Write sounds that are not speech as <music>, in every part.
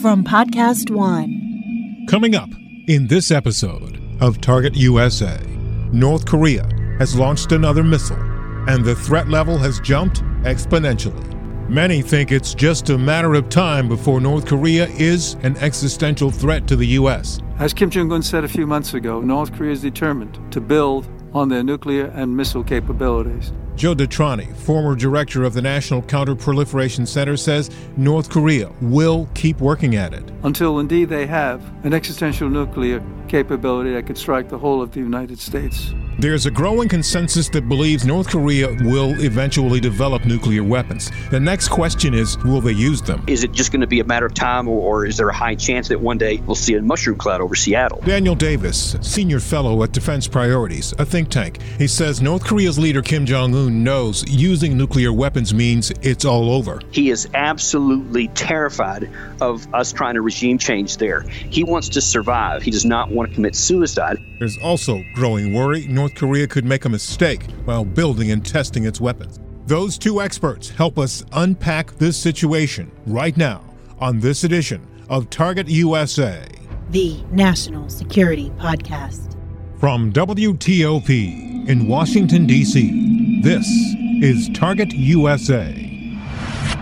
from Podcast One. Coming up in this episode of Target USA, North Korea has launched another missile, and the threat level has jumped exponentially. Many think it's just a matter of time before North Korea is an existential threat to the U.S. As Kim Jong un said a few months ago, North Korea is determined to build on their nuclear and missile capabilities. Joe DeTrani, former director of the National Counterproliferation Center, says North Korea will keep working at it. Until indeed they have an existential nuclear capability that could strike the whole of the United States. There's a growing consensus that believes North Korea will eventually develop nuclear weapons. The next question is will they use them? Is it just going to be a matter of time, or, or, is there a high chance that one day we'll see a mushroom cloud over Seattle? Daniel Davis, senior fellow at Defense Priorities, a think tank, he says North Korea's leader Kim Jong un knows using nuclear weapons means it's all over. He is absolutely terrified of us trying to regime change there. He wants to survive, he does not want to commit suicide. There's also growing worry North Korea could make a mistake while building and testing its weapons. Those two experts help us unpack this situation right now on this edition of Target USA, the National Security Podcast. From WTOP in Washington, D.C., this is Target USA.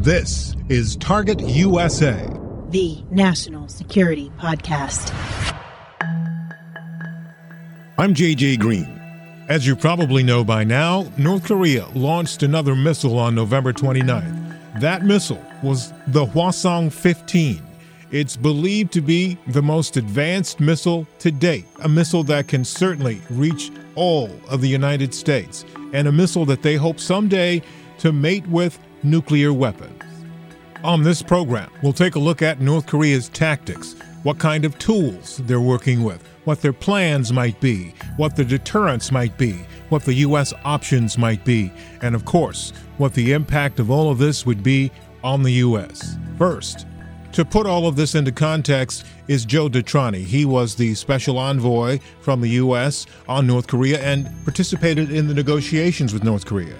This is Target USA, the National Security Podcast. I'm JJ Green. As you probably know by now, North Korea launched another missile on November 29th. That missile was the Hwasong 15. It's believed to be the most advanced missile to date, a missile that can certainly reach all of the United States, and a missile that they hope someday to mate with nuclear weapons. On this program, we'll take a look at North Korea's tactics, what kind of tools they're working with, what their plans might be, what the deterrence might be, what the U.S. options might be, and of course, what the impact of all of this would be on the U.S. First, to put all of this into context is Joe DeTrani. He was the special envoy from the U.S. on North Korea and participated in the negotiations with North Korea.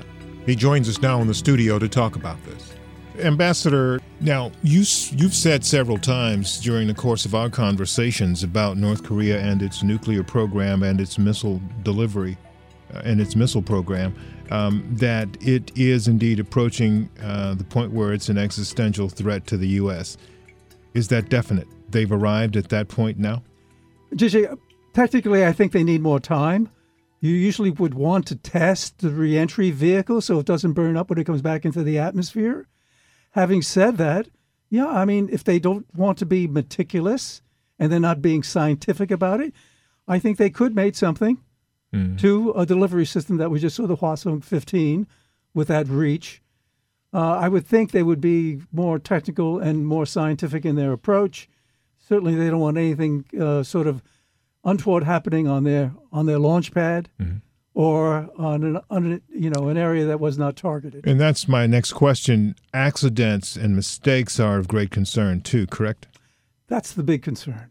He joins us now in the studio to talk about this. Ambassador, now you you've said several times during the course of our conversations about North Korea and its nuclear program and its missile delivery uh, and its missile program um, that it is indeed approaching uh, the point where it's an existential threat to the U.S. Is that definite? They've arrived at that point now. JJ, technically, I think they need more time. You usually would want to test the reentry vehicle so it doesn't burn up when it comes back into the atmosphere. Having said that, yeah, I mean, if they don't want to be meticulous and they're not being scientific about it, I think they could make something mm. to a delivery system that we just saw the Hwasong 15 with that reach. Uh, I would think they would be more technical and more scientific in their approach. Certainly, they don't want anything uh, sort of untoward happening on their on their launch pad. Mm-hmm or on an, on you know an area that was not targeted. And that's my next question. Accidents and mistakes are of great concern too, correct? That's the big concern.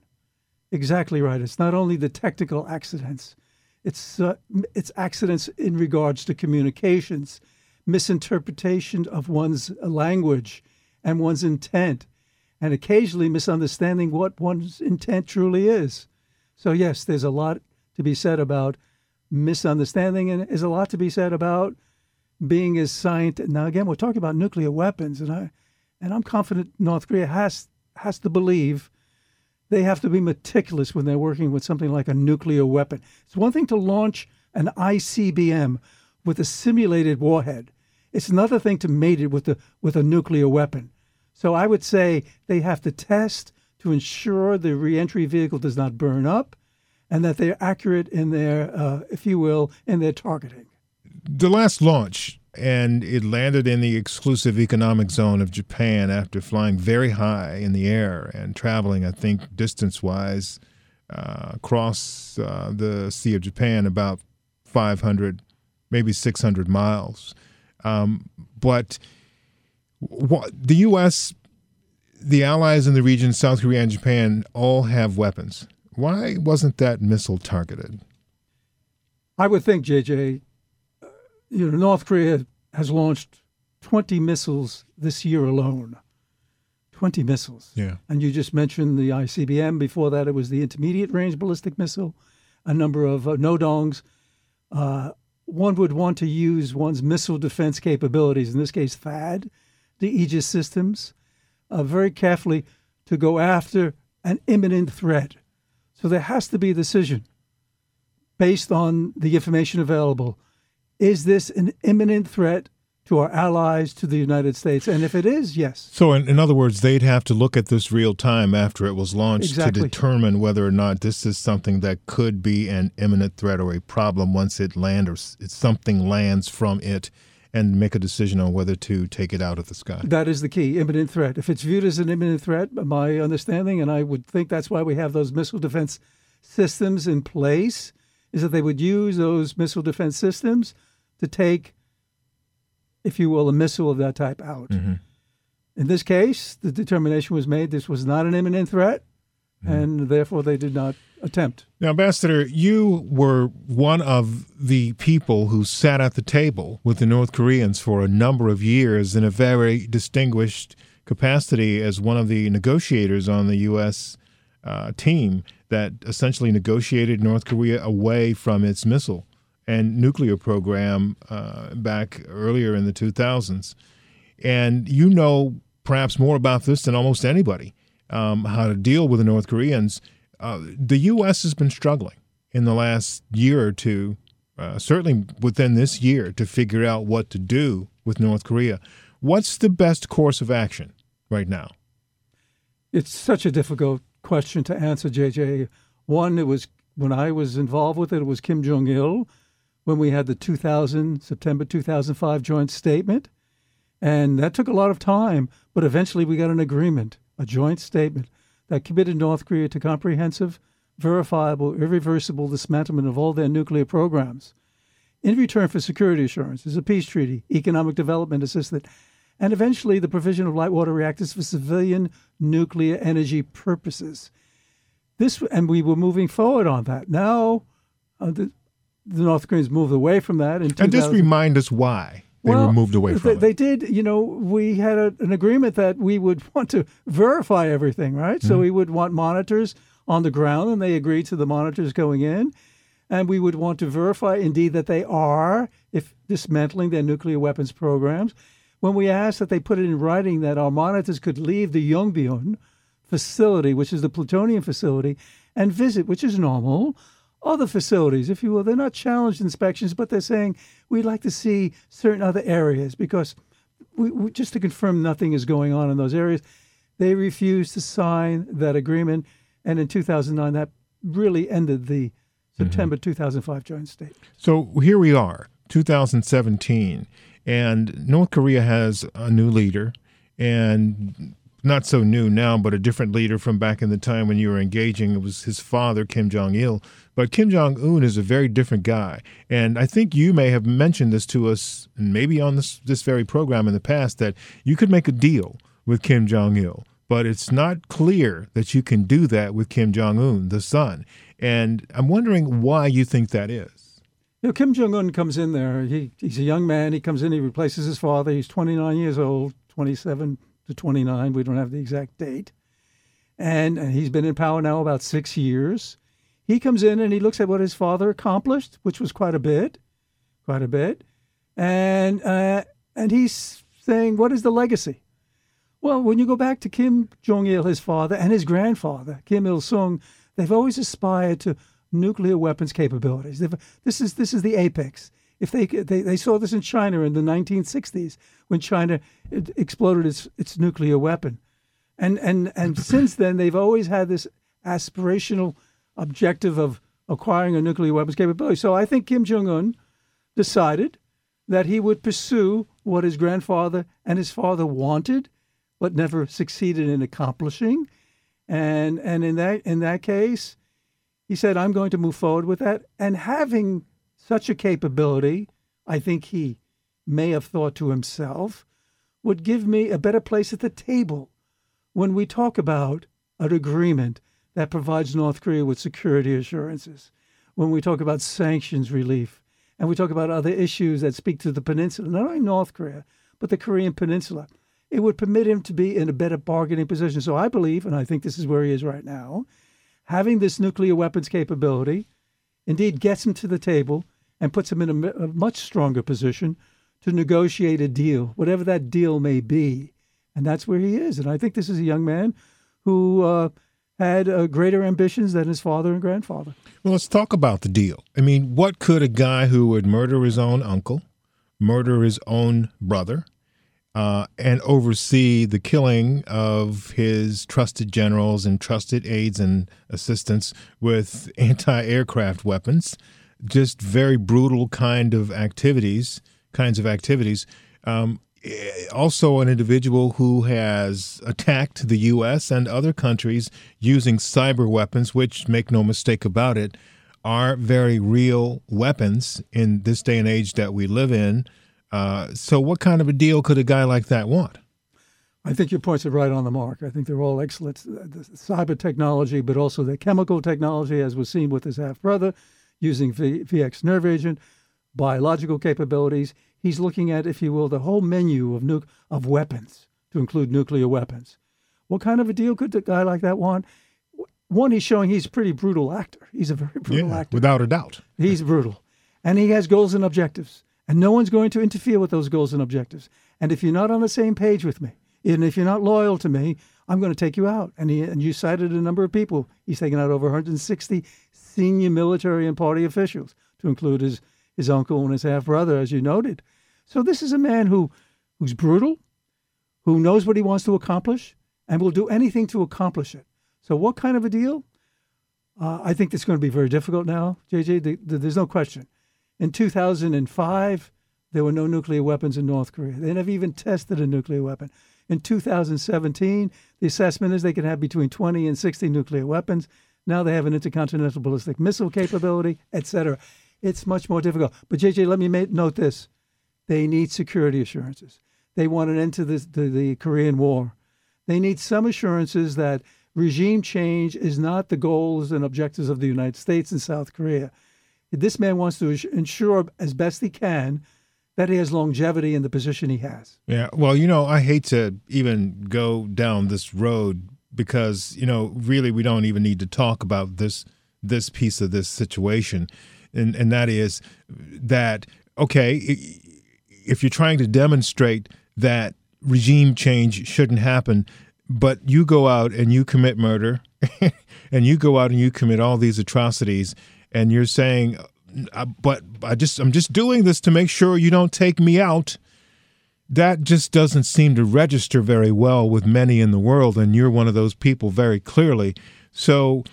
Exactly right. It's not only the technical accidents; it's uh, it's accidents in regards to communications, misinterpretation of one's language and one's intent, and occasionally misunderstanding what one's intent truly is. So yes, there's a lot to be said about misunderstanding, and there's a lot to be said about being as scientific. Now, again, we're talking about nuclear weapons, and I and I'm confident North Korea has has to believe they have to be meticulous when they're working with something like a nuclear weapon. It's one thing to launch an ICBM with a simulated warhead. It's another thing to mate it with a with a nuclear weapon. So I would say they have to test to ensure the reentry vehicle does not burn up and that they're accurate in their, uh, if you will, in their targeting. The last launch and it landed in the exclusive economic zone of Japan after flying very high in the air and traveling, I think, distance wise uh, across uh, the Sea of Japan about 500, maybe 600 miles. Um, but what, the U.S., the allies in the region, South Korea and Japan, all have weapons. Why wasn't that missile targeted? I would think, JJ, uh, you know, North Korea has launched 20 missiles this year alone. 20 missiles. Yeah. And you just mentioned the ICBM. Before that, it was the intermediate range ballistic missile, a number of uh, Nodongs. Uh, one would want to use one's missile defense capabilities, in this case, THAAD, the Aegis systems, uh, very carefully to go after an imminent threat. So there has to be a decision based on the information available. Is this an imminent threat to our allies, to the United States? And if it is, yes. So, in, in other words, they'd have to look at this real time after it was launched Exactly. to determine whether or not this is something that could be an imminent threat or a problem once it lands or something lands from it and make a decision on whether to take it out of the sky. That is the key imminent threat. If it's viewed as an imminent threat, my understanding, and I would think that's why we have those missile defense systems in place, is that they would use those missile defense systems to take, if you will, a missile of that type out. Mm-hmm. In this case, the determination was made this was not an imminent threat, mm-hmm. and therefore they did not attempt. Now, Ambassador, you were one of the people who sat at the table with the North Koreans for a number of years in a very distinguished capacity as one of the negotiators on the U.S. Uh, team that essentially negotiated North Korea away from its missile and nuclear program uh, back earlier in the 2000s. And you know perhaps more about this than almost anybody um, how to deal with the North Koreans. Uh, the U.S. has been struggling in the last year or two, uh, certainly within this year, to figure out what to do with North Korea. What's the best course of action right now? It's such a difficult question to answer, JJ. One, it was when I was involved with it, it was Kim Jong il when we had the 2000, September 2005 joint statement. And that took a lot of time, but eventually we got an agreement, a joint statement that committed North Korea to comprehensive, verifiable, irreversible dismantlement of all their nuclear programs. In return for security assurances, a peace treaty, economic development assistance, and eventually the provision of light water reactors for civilian nuclear energy purposes. This and we were moving forward on that. Now, uh, the, the North Koreans moved away from that. In And just remind us why they were moved away they, from it. They did, you know, we had a, an agreement that we would <laughs> want to verify everything, right? Mm-hmm. So we would want monitors on the ground, and they agreed to the monitors going in. And we would want to verify indeed that they are, if dismantling their nuclear weapons programs. When we asked that they put it in writing that our monitors could leave the Yongbyon facility, which is the plutonium facility, and visit, which is normal, other facilities, if you will. They're not challenged inspections, but they're saying we'd like to see certain other areas because we, we, just to confirm nothing is going on in those areas. They refused to sign that agreement, and in 2009, that really ended the mm-hmm. September 2005 joint statement. So here we are, 2017, and North Korea has a new leader, and not so new now, but a different leader from back in the time when you were engaging. It was his father, Kim Jong il. But Kim Jong un is a very different guy. And I think you may have mentioned this to us, and maybe on this, this very program in the past, that you could make a deal with Kim Jong il. But it's not clear that you can do that with Kim Jong un, the son. And I'm wondering why you think that is. You know, Kim Jong Un comes in there. He, he's a young man. He comes in. He replaces his father. He's 29 years old, 27 to 29. We don't have the exact date. And, and he's been in power now about six years. He comes in and he looks at what his father accomplished, which was quite a bit, quite a bit. And, uh, and he's saying, what is the legacy? Well, when you go back to Kim Jong il, his father, and his grandfather, Kim Il sung, they've always aspired to nuclear weapons capabilities. This is this is the apex. If they, they they saw this in China in the 1960s when China exploded its its nuclear weapon, and and and <laughs> since then they've always had this aspirational objective of acquiring a nuclear weapons capability. So I think Kim Jong Un decided that he would pursue what his grandfather and his father wanted, but never succeeded in accomplishing. And and in that in that case, he said, I'm going to move forward with that. And having such a capability, I think he may have thought to himself, would give me a better place at the table when we talk about an agreement that provides North Korea with security assurances, when we talk about sanctions relief, and we talk about other issues that speak to the peninsula, not only North Korea, but the Korean peninsula. It would permit him to be in a better bargaining position. So I believe, and I think this is where he is right now, having this nuclear weapons capability indeed gets him to the table and puts him in a, a much stronger position to negotiate a deal, whatever that deal may be. And that's where he is. And I think this is a young man who uh, had uh, greater ambitions than his father and grandfather. Well, let's talk about the deal. I mean, what could a guy who would murder his own uncle, murder his own brother, uh, and oversee the killing of his trusted generals and trusted aides and assistants with <laughs> anti aircraft weapons, just very brutal kind of activities, kinds of activities. Um, also, an individual who has attacked the U.S. and other countries using cyber weapons, which, make no mistake about it, are very real weapons in this day and age that we live in. Uh, so, what kind of a deal could a guy like that want? I think your points are right on the mark. I think they're all excellent. The cyber technology, but also the chemical technology, as was seen with his half brother, using v- VX nerve agent, biological capabilities. He's looking at, if you will, the whole menu of nu- of weapons to include nuclear weapons. What kind of a deal could a guy like that want? One, he's showing he's a pretty brutal actor. He's a very brutal yeah, actor. Without a doubt. He's brutal. And he has goals and objectives. And no one's going to interfere with those goals and objectives. And if you're not on the same page with me, and if you're not loyal to me, I'm going to take you out. And, he, and you cited a number of people. He's taken out over 160 senior military and party officials, to include his, his uncle and his half brother, as you noted. So this is a man who, who's brutal, who knows what he wants to accomplish, and will do anything to accomplish it. So, what kind of a deal? Uh, I think it's going to be very difficult now, JJ. The, the, there's no question. In 2005, there were no nuclear weapons in North Korea. They never even tested a nuclear weapon. In 2017, the assessment is they could have between 20 and 60 nuclear weapons. Now they have an intercontinental ballistic missile capability, etc. It's much more difficult. But JJ, let me make, note this: they need security assurances. They want an end to the, the, the Korean War. They need some assurances that regime change is not the goals and objectives of the United States and South Korea. This man wants to ensure as best he can that he has longevity in the position he has. Yeah. Well, you know, I hate to even go down this road because, you know, really we don't even need to talk about this this piece of this situation. And and that is that okay, if you're trying to demonstrate that regime change shouldn't happen, but you go out and you commit murder <laughs> and you go out and you commit all these atrocities and you're saying uh, but I just I'm just doing this to make sure you don't take me out that just doesn't seem to register very well with many in the world and you're one of those people very clearly. So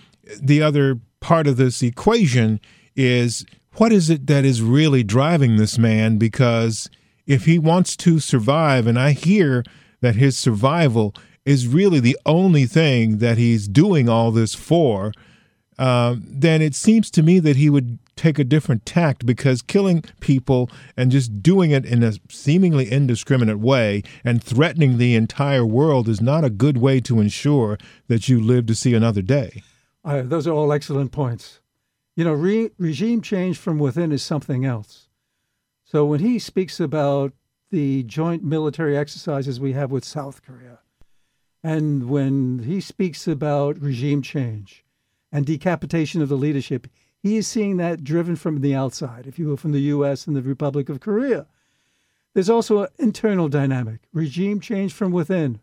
the other part of this equation is what is it that is really driving this man? Because if he wants to survive and I hear that his survival is really the only thing that he's doing all this for, uh, then it seems to me that he would take a different tact because killing people and just doing it in a seemingly indiscriminate way and threatening the entire world is not a good way to ensure that you live to see another day. Uh, those are all excellent points. You know, re- regime change from within is something else. So when he speaks about the joint military exercises we have with South Korea, and when he speaks about regime change and decapitation of the leadership, he is seeing that driven from the outside, if you will, from the U.S. and the Republic of Korea. There's also an internal dynamic, regime change from within.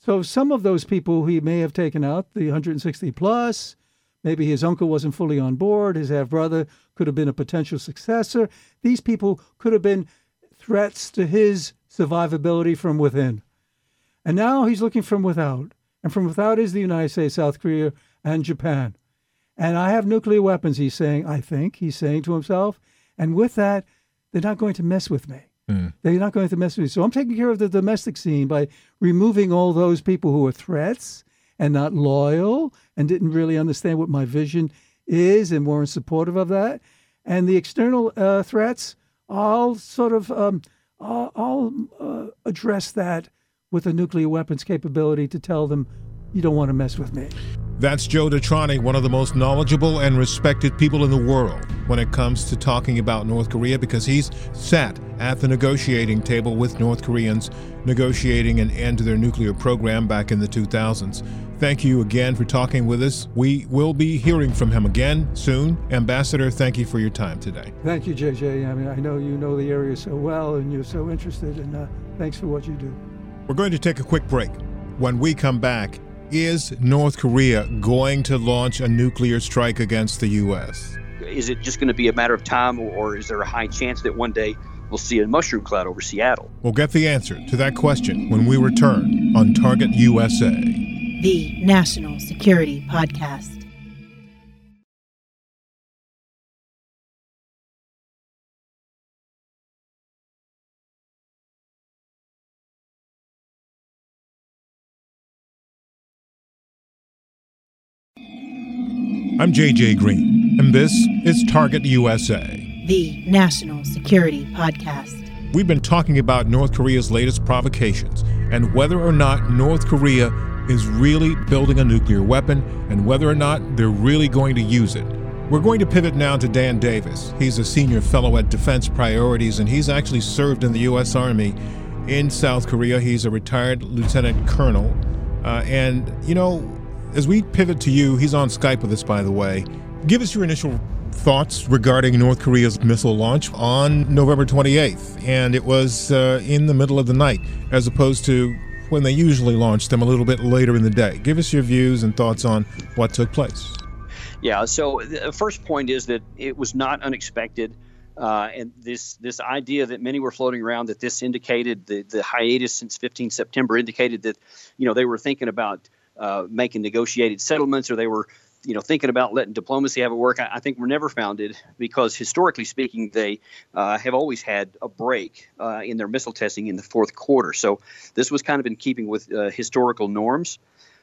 So some of those people he may have taken out, the 160 plus, maybe his uncle wasn't fully on board, his half brother could have been a potential successor. These people could have been threats to his survivability from within. And now he's looking from without. And from without is the United States, South Korea, and Japan. And I have nuclear weapons, he's saying, I think, he's saying to himself. And with that, they're not going to mess with me. They're not going to mess with me. So I'm taking care of the domestic scene by removing all those people who are threats and not loyal and didn't really understand what my vision is and weren't supportive of that. And the external uh, threats, I'll sort of um, I'll, I'll uh, address that with a nuclear weapons capability to tell them you don't want to mess with me. That's Joe DeTrani, one of the most knowledgeable and respected people in the world when it comes to talking about North Korea because he's sat at the negotiating table with North Koreans negotiating an end to their nuclear program back in the 2000s. Thank you again for talking with us. We will be hearing from him again soon. Ambassador, thank you for your time today. Thank you, JJ. I mean, I know you know the area so well and you're so interested, and uh, thanks for what you do. We're going to take a quick break. When we come back, is North Korea going to launch a nuclear strike against the U.S.? Is it just going to be a matter of time, or, or is there a high chance that one day we'll see a mushroom cloud over Seattle? We'll get the answer to that question when we return on Target USA. The National Security Podcast. I'm JJ Green, and this is Target USA. The National Security Podcast. We've been talking about North Korea's latest provocations and whether or not North Korea is really building a nuclear weapon and whether or not they're really going to use it. We're going to pivot now to Dan Davis. He's a senior fellow at Defense Priorities, and he's actually served in the U.S. Army in South Korea. He's a retired lieutenant colonel. Uh, and, you know, as we pivot to you, he's on Skype with us, by the way. Give us your initial thoughts regarding North Korea's missile launch on November 28th. And it was uh, in the middle of the night, as opposed to when they usually launch them a little bit later in the day. Give us your views and thoughts on what took place. Yeah. So the first point is that it was not unexpected. Uh, and this this idea that many were floating around that this indicated the, the hiatus since 15 September indicated that you know they were thinking about uh, making negotiated settlements or they were you know thinking about letting diplomacy have a work. I, I think were never founded because historically speaking they uh, have always had a break uh, in their missile testing in the fourth quarter. So this was kind of in keeping with uh, historical norms.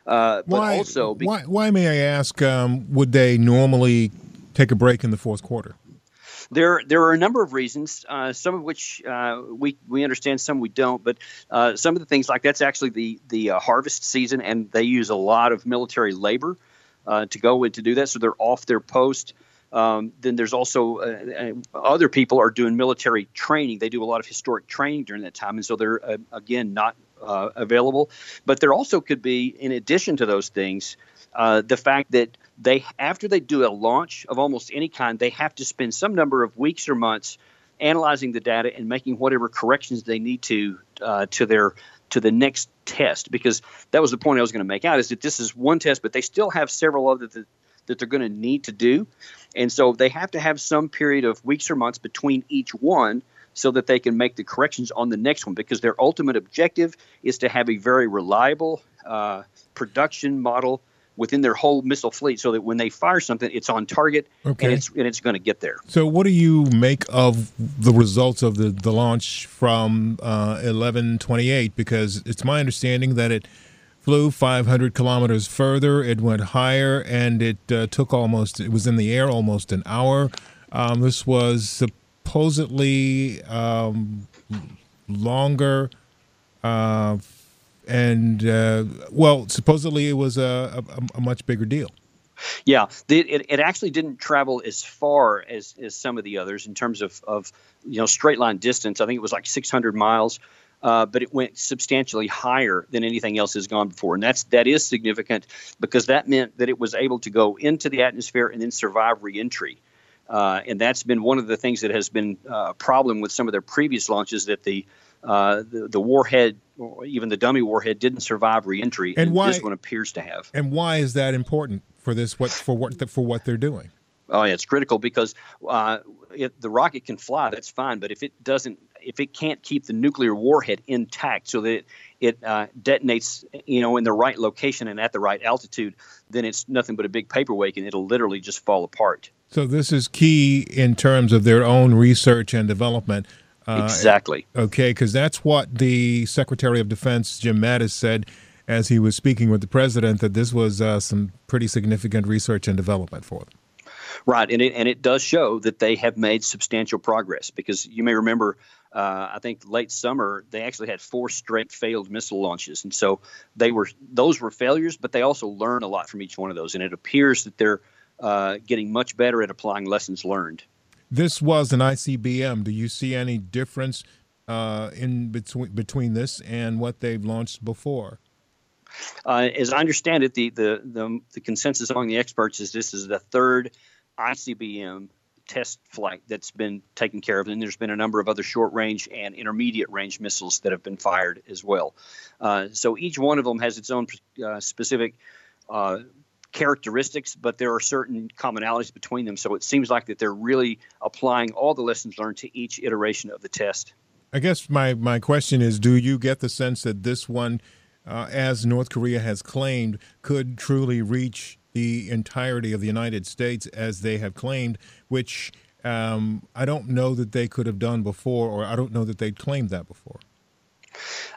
Uh, but why, also be- why, why, may I ask, um, would they normally take a break in the fourth quarter? There, there are a number of reasons, uh, some of which uh, we we understand, some we don't. But uh, some of the things like that's actually the the uh, harvest season, and they use a lot of military labor uh, to go in to do that, so they're off their post. Um, then there's also uh, other people are doing military training. They do a lot of historic training during that time, and so they're again not available. But there also could be, in addition to those things, the fact that they after they do a launch of almost any kind, they have to spend some number of weeks or months analyzing the data and making whatever corrections they need to uh, to their to the next test. Because that was the point I was going to make out is that this is one test, but they still have several other that, that they're going to need to do, and so they have to have some period of weeks or months between each one so that they can make the corrections on the next one. Because their ultimate objective is to have a very reliable uh, production model within their whole missile fleet so that when they fire something, it's on target okay. and it's and it's going to get there. So, what do you make of the results of the, the launch from uh, 1128? Because it's my understanding that it flew 500 kilometers further, it went higher, and it uh, took almost, it was in the air almost an hour. Um, this was supposedly um, longer. Uh, and uh, well, supposedly it was a, a, a much bigger deal. Yeah, it, it actually didn't travel as far as, as some of the others in terms of, of you know straight line distance. I think it was like 600 miles, uh, but it went substantially higher than anything else has gone before, and that's that is significant because that meant that it was able to go into the atmosphere and then survive reentry. Uh, and that's been one of the things that has been uh, a problem with some of their previous launches that the uh, the, the, warhead, even the dummy warhead, didn't survive reentry, and, and why, this one appears to have. And why is that important for this? What for what for what they're doing? Oh, yeah, it's critical because uh, it, the rocket can fly. That's fine, but if it doesn't, if it can't keep the nuclear warhead intact so that it, it uh, detonates, you know, in the right location and at the right altitude, then it's nothing but a big paperweight, and it'll literally just fall apart. So this is key in terms of their own research and development. Uh, exactly. Okay, because that's what the Secretary of Defense Jim Mattis said as he was speaking with the president that this was uh, some pretty significant research and development for them. Right, and it and it does show that they have made substantial progress because you may remember, uh, I think late summer they actually had four straight failed missile launches, and so they were those were failures, but they also learned a lot from each one of those, and it appears that they're uh, getting much better at applying lessons learned. This was an ICBM. Do you see any difference uh, in between between this and what they've launched before? Uh, as I understand it, the, the, the the consensus among the experts is this is the third ICBM test flight that's been taken care of, and there's been a number of other short range and intermediate range missiles that have been fired as well. Uh, so each one of them has its own uh, specific uh, characteristics, but there are certain commonalities between them. So it seems like that they're really applying all the lessons learned to each iteration of the test. I guess my, my question is do you get the sense that this one, uh, as North Korea has claimed, could truly reach the entirety of the United States as they have claimed, which um, I don't know that they could have done before, or I don't know that they claimed that before.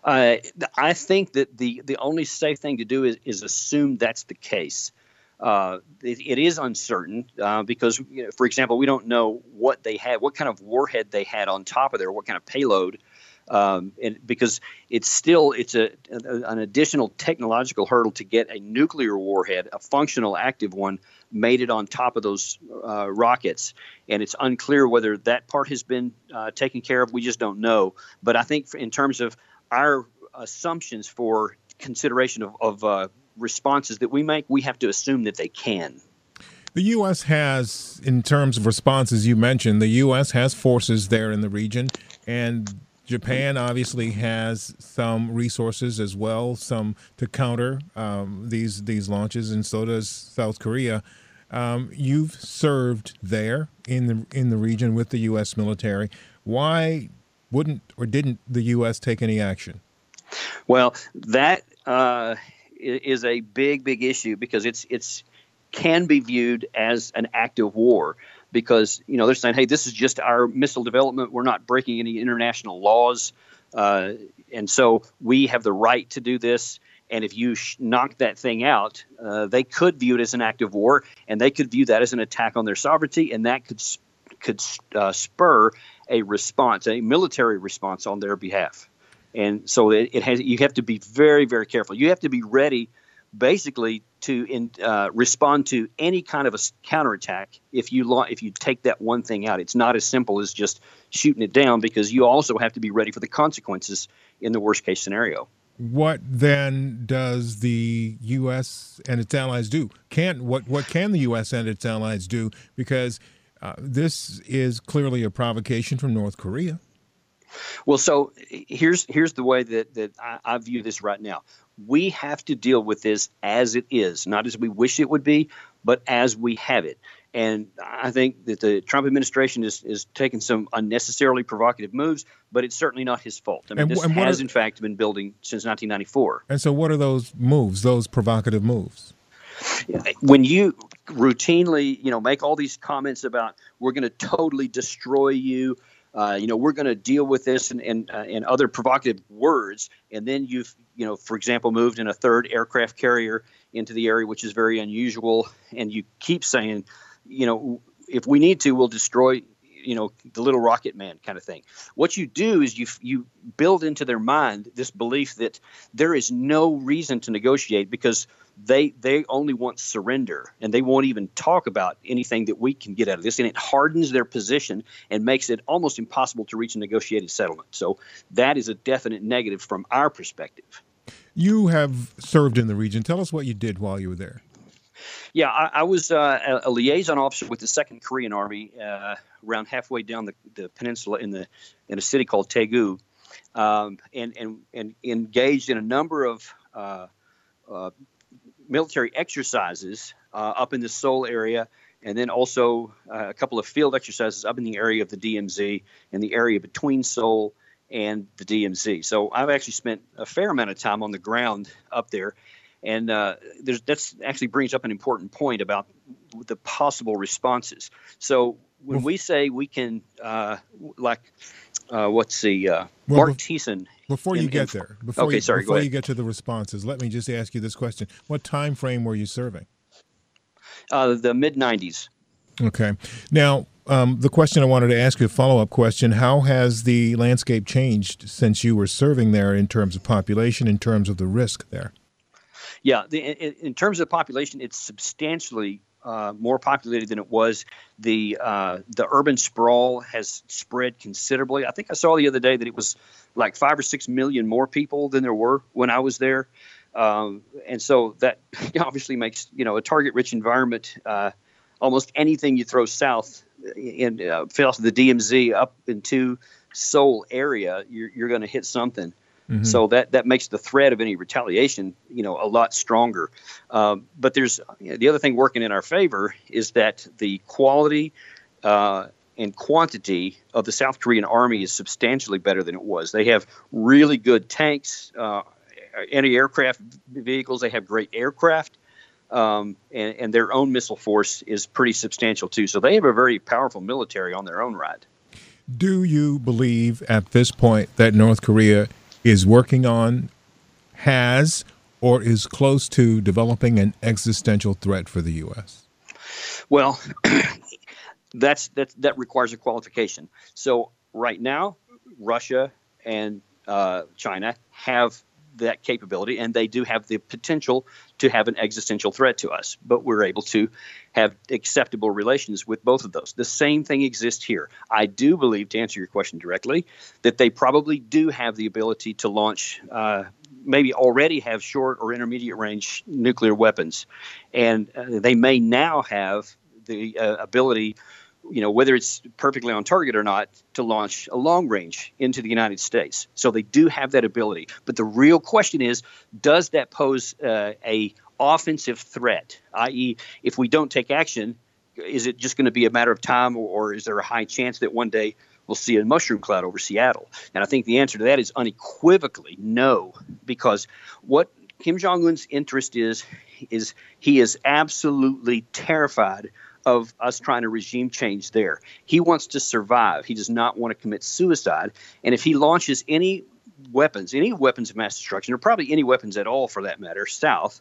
Uh, I think that the, the only safe thing to do is, is assume that's the case. Uh, it, it is uncertain uh, because, you know, for example, we don't know what they had, what kind of warhead they had on top of there, what kind of payload um, and because it's still it's a, a, an additional technological hurdle to get a nuclear warhead, a functional active one, made it on top of those uh, rockets, and it's unclear whether that part has been uh, taken care of. We just don't know. But I think in terms of our assumptions for consideration of, of uh, responses that we make, we have to assume that they can. The U.S. has, in terms of responses, you mentioned, the U.S. has forces there in the region, and Japan obviously has some resources as well, some to counter um, these these launches, and so does South Korea. Um, you've served there in the in the region with the U.S. military. Why wouldn't or didn't the U.S. take any action? Well, that uh, is a big, big issue because it's it's can be viewed as an act of war because you know they're saying, hey, this is just our missile development. We're not breaking any international laws, uh, and so we have the right to do this. And if you sh- knock that thing out, uh, they could view it as an act of war, and they could view that as an attack on their sovereignty, and that could could uh, spur a response, a military response on their behalf. And so it, it has. You have to be very, very careful. You have to be ready basically to in, uh, respond to any kind of a counterattack if you lo- if you take that one thing out. It's not as simple as just shooting it down because you also have to be ready for the consequences in the worst case scenario. What then does the U.S. and its allies do? Can what what can the U.S. and its allies do? Because uh, this is clearly a provocation from North Korea. Well, so here's here's the way that that I, I, view this right now. We have to deal with this as it is, not as we wish it would be, but as we have it. And I think that the Trump administration is, is taking some unnecessarily provocative moves, but it's certainly not his fault. I mean, and, this and has, are, in fact, been building since 1994. And so, what are those moves, those provocative moves? When you routinely, you know, make all these comments about we're going to totally destroy you, uh, you know, we're going to deal with this and and, uh, and other provocative words, and then you've, you know, for example, moved in a third aircraft carrier into the area, which is very unusual, and you keep saying, you know, if we need to, we'll destroy you know the little rocket man kind of thing. What you do is you you build into their mind this belief that there is no reason to negotiate because they they only want surrender and they won't even talk about anything that we can get out of this. And it hardens their position and makes it almost impossible to reach a negotiated settlement. So that is a definite negative from our perspective. You have served in the region. Tell us what you did while you were there. Yeah, I, I was uh, a, liaison officer with the Second Korean Army uh, around halfway down the, the peninsula in the in a city called Daegu, um, and and and engaged in a number of uh, uh military exercises uh, up in the Seoul area, and then also uh, a couple of field exercises up in the area of the DMZ and the area between Seoul and the DMZ. So I've actually spent a fair amount of time on the ground up there And uh, there's that's actually brings up an important point about the possible responses. So when we say we can, uh, like, uh, what's the uh, Marc Thiessen? Before you in- get in- there, before okay, you, sorry, before you get to the responses, let me just ask you this question: What time frame were you serving? Uh, the mid 90s. Okay. Now, um, the question I wanted to ask you, a follow up question How has the landscape changed since you were serving there in terms of population, in terms of the risk there? Yeah, the, in, in terms of population, it's substantially uh, more populated than it was. The uh, the urban sprawl has spread considerably. I think I saw the other day that it was like five or six million more people than there were when I was there, um, and so that <laughs> obviously makes you know a target-rich environment. Uh, almost anything you throw south in uh, south of the DMZ up into Seoul area, you're, you're going to hit something. So that that makes the threat of any retaliation, you know, a lot stronger. Um, but there's the other thing working in our favor is that the quality uh, and quantity of the South Korean army is substantially better than it was. They have really good tanks, uh, anti-aircraft vehicles. They have great aircraft. Um, and, and their own missile force is pretty substantial too. So they have a very powerful military on their own right. Do you believe at this point that North Korea is working on, has, or is close to developing an existential threat for the U.S.? Well, <clears throat> that's that that requires a qualification. So right now, Russia and uh, China have that capability, and they do have the potential to have an existential threat to us. But we're able to have acceptable relations with both of those. The same thing exists here. I do believe, to answer your question directly, that they probably do have the ability to launch. Uh, maybe already have short or intermediate range nuclear weapons, and uh, they may now have the uh, ability, you know, whether it's perfectly on target or not, to launch a long range into the United States. So they do have that ability. But the real question is, does that pose uh, a offensive threat? I.e., if we don't take action, is it just going to be a matter of time, or, or is there a high chance that one day we'll see a mushroom cloud over Seattle? And I think the answer to that is unequivocally no, because what Kim Jong Un's interest is is he is absolutely terrified of us trying to regime change there. He wants to survive. He does not want to commit suicide. And if he launches any weapons, any weapons of mass destruction, or probably any weapons at all for that matter, south,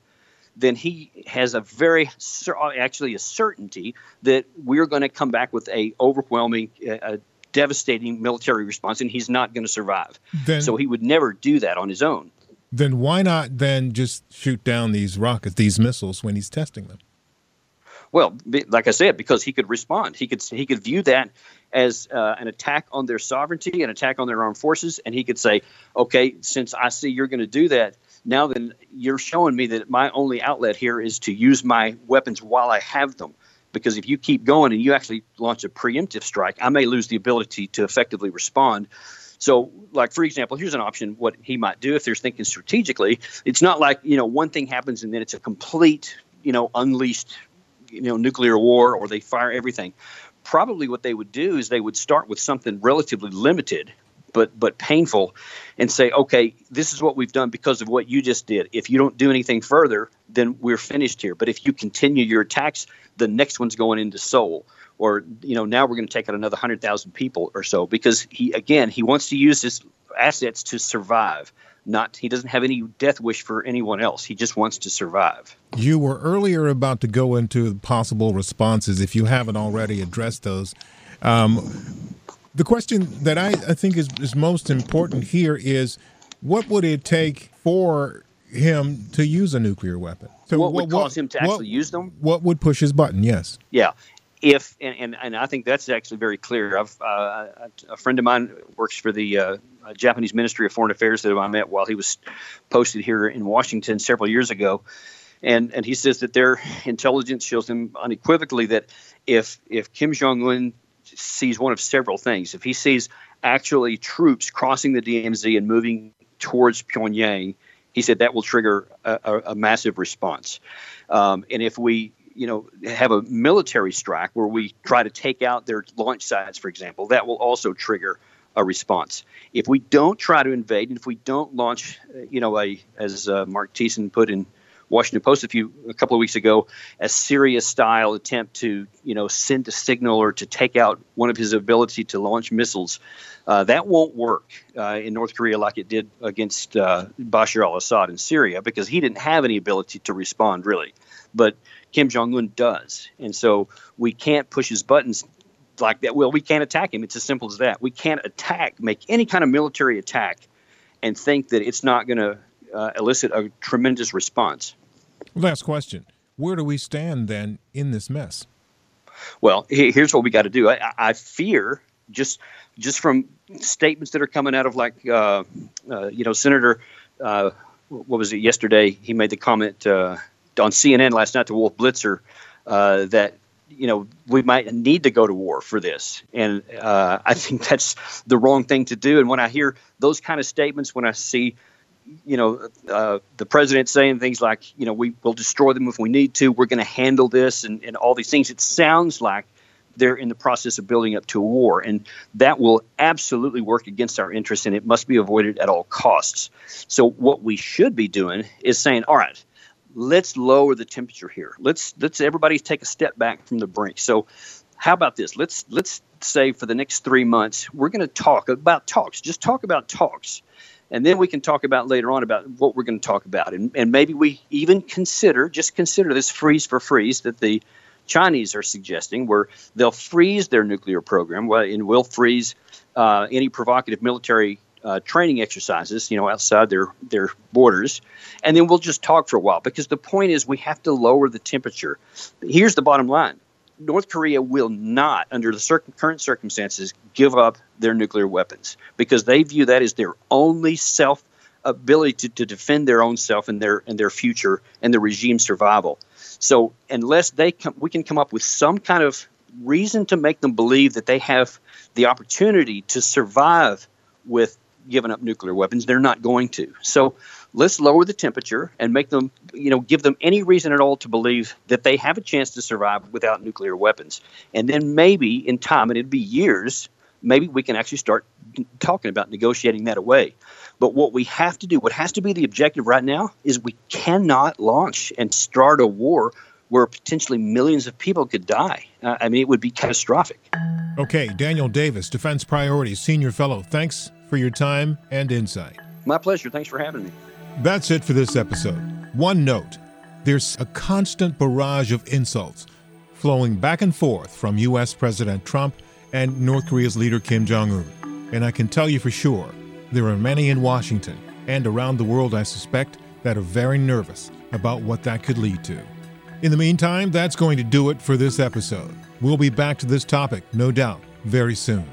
then he has a very actually a certainty that we're going to come back with a overwhelming a devastating military response and he's not going to survive Then- so he would never do that on his own Then why not then just shoot down these rockets, these missiles, when he's testing them? Well, like I said, because he could respond, he could he could view that as uh, an attack on their sovereignty, an attack on their armed forces, and he could say, "Okay, since I see you're going to do that, now then you're showing me that my only outlet here is to use my weapons while I have them." Because if you keep going and you actually launch a preemptive strike, I may lose the ability to effectively respond. So, like for example, here's an option: what he might do if they're thinking strategically. It's not like you know one thing happens and then it's a complete you know unleashed you know nuclear war or they fire everything probably what they would do is they would start with something relatively limited but but painful and say okay this is what we've done because of what you just did. If you don't do anything further then we're finished here. But if you continue your attacks the next one's going into Seoul or you know now we're going to take out another 100,000 people or so because he again he wants to use his assets to survive not he doesn't have any death wish for anyone else he just wants to survive You were earlier about to go into possible responses if you haven't already addressed those. Um, the question that I, I think is, is most important here is what would it take for him to use a nuclear weapon? So what would cause him to what- actually use them What would push his button? Yes. Yeah. If and, and, and I think that's actually very clear. I've, uh, a friend of mine works for the uh, Japanese Ministry of Foreign Affairs that I met while he was posted here in Washington several years ago, and and he says that their intelligence shows them unequivocally that if if Kim Jong Un sees one of several things, if he sees actually troops crossing the DMZ and moving towards Pyongyang, he said that will trigger a, a, a massive response. Um, and if we you know have a military strike where we try to take out their launch sites for example that will also trigger a response. If we don't try to invade and if we don't launch you know a as uh, Marc Thiessen put in Washington Post a few a couple of weeks ago a Syria style attempt to you know send a signal or to take out one of his ability to launch missiles. Uh, that won't work uh, in North Korea like it did against uh, Bashar al-Assad in Syria because he didn't have any ability to respond really, but Kim Jong Un does, and so we can't push his buttons like that. Well, we can't attack him. It's as simple as that. We can't attack, make any kind of military attack, and think that it's not going to uh, elicit a tremendous response. Last question: Where do we stand then in this mess? Well, here's what we got to do. I, I, fear just just from statements that are coming out of like uh, uh, you know Senator. Uh, what was it yesterday? He made the comment uh, on CNN last night to Wolf Blitzer uh, that you know we might need to go to war for this and uh, i think that's the wrong thing to do and when i hear those kind of statements when i see you know uh, the president saying things like you know we will destroy them if we need to we're going to handle this and, and all these things it sounds like they're in the process of building up to a war and that will absolutely work against our interests and it must be avoided at all costs so what we should be doing is saying all right let's lower the temperature here. Let's let's everybody take a step back from the brink. So how about this? Let's let's say for the next three months we're going to talk about talks. Just talk about talks, and then we can talk about later on about what we're going to talk about, and and maybe we even consider just consider this freeze for freeze that the Chinese are suggesting, where they'll freeze their nuclear program, and will freeze uh, any provocative military uh, training exercises, you know, outside their their borders, and then we'll just talk for a while because the point is we have to lower the temperature. Here's the bottom line: North Korea will not, under the cir- current circumstances, give up their nuclear weapons because they view that as their only self ability to, to defend their own self and their and their future and the regime survival. So unless they come, we can come up with some kind of reason to make them believe that they have the opportunity to survive with giving up nuclear weapons. They're not going to. So let's lower the temperature and make them, you know, give them any reason at all to believe that they have a chance to survive without nuclear weapons. And then maybe in time, and it'd be years, maybe we can actually start talking about negotiating that away. But what we have to do, what has to be the objective right now, is we cannot launch and start a war where potentially millions of people could die. Uh, I mean, it would be catastrophic. Okay, Daniel Davis, Defense Priorities Senior Fellow. Thanks for your time and insight. My pleasure. Thanks for having me. That's it for this episode. One note there's a constant barrage of insults flowing back and forth from U.S. President Trump and North Korea's leader Kim Jong un. And I can tell you for sure, there are many in Washington and around the world, I suspect, that are very nervous about what that could lead to. In the meantime, that's going to do it for this episode. We'll be back to this topic, no doubt, very soon.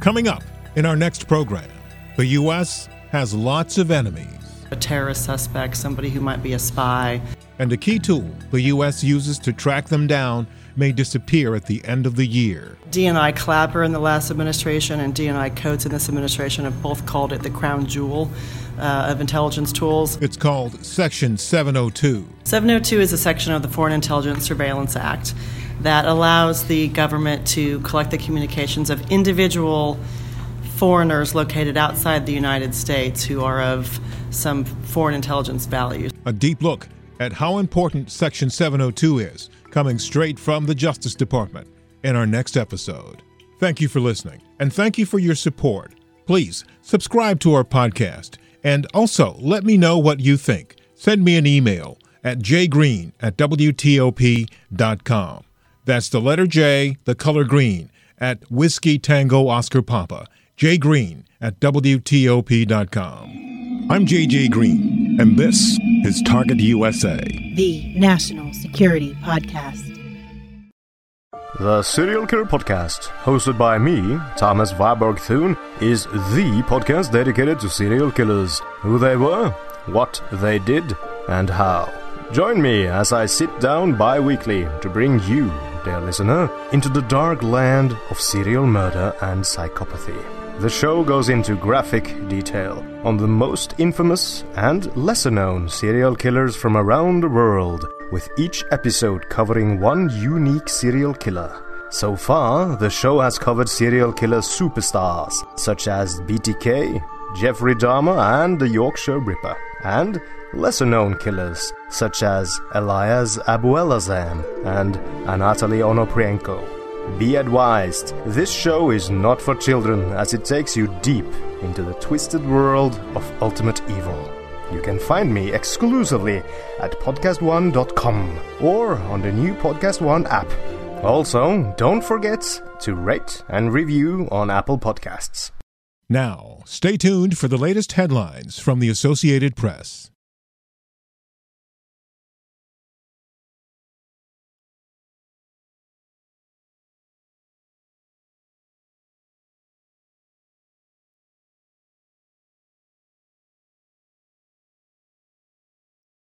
Coming up, in our next program, the U.S. has lots of enemies. A terrorist suspect, somebody who might be a spy. And a key tool the U.S. uses to track them down may disappear at the end of the year. DNI Clapper in the last administration and DNI Coats in this administration have both called it the crown jewel uh, of intelligence tools. It's called Section 702. 702 is a section of the Foreign Intelligence Surveillance Act that allows the government to collect the communications of individual foreigners located outside the United States who are of some foreign intelligence values. A deep look at how important Section 702 is, coming straight from the Justice Department in our next episode. Thank you for listening, and thank you for your support. Please subscribe to our podcast, and also let me know what you think. Send me an email at jgreen at WTOP.com. That's the letter J, the color green, at Whiskey Tango Oscar Papa Jay Green at WTOP.com. I'm JJ Green, and this is Target USA, the National Security Podcast. The Serial Killer Podcast, hosted by me, Thomas Warburg Thune, is the podcast dedicated to serial killers, who they were, what they did, and how. Join me as I sit down bi weekly to bring you, dear listener, into the dark land of serial murder and psychopathy. The show goes into graphic detail on the most infamous and lesser known serial killers from around the world, with each episode covering one unique serial killer. So far, the show has covered serial killer superstars such as BTK, Jeffrey Dahmer, and the Yorkshire Ripper. And lesser known killers such as Elias Abuelazam and Anatoly Onoprienko. Be advised, this show is not for children as it takes you deep into the twisted world of ultimate evil. You can find me exclusively at podcast1.com or on the new Podcast One app. Also, don't forget to rate and review on Apple Podcasts. Now, stay tuned for the latest headlines from the Associated Press.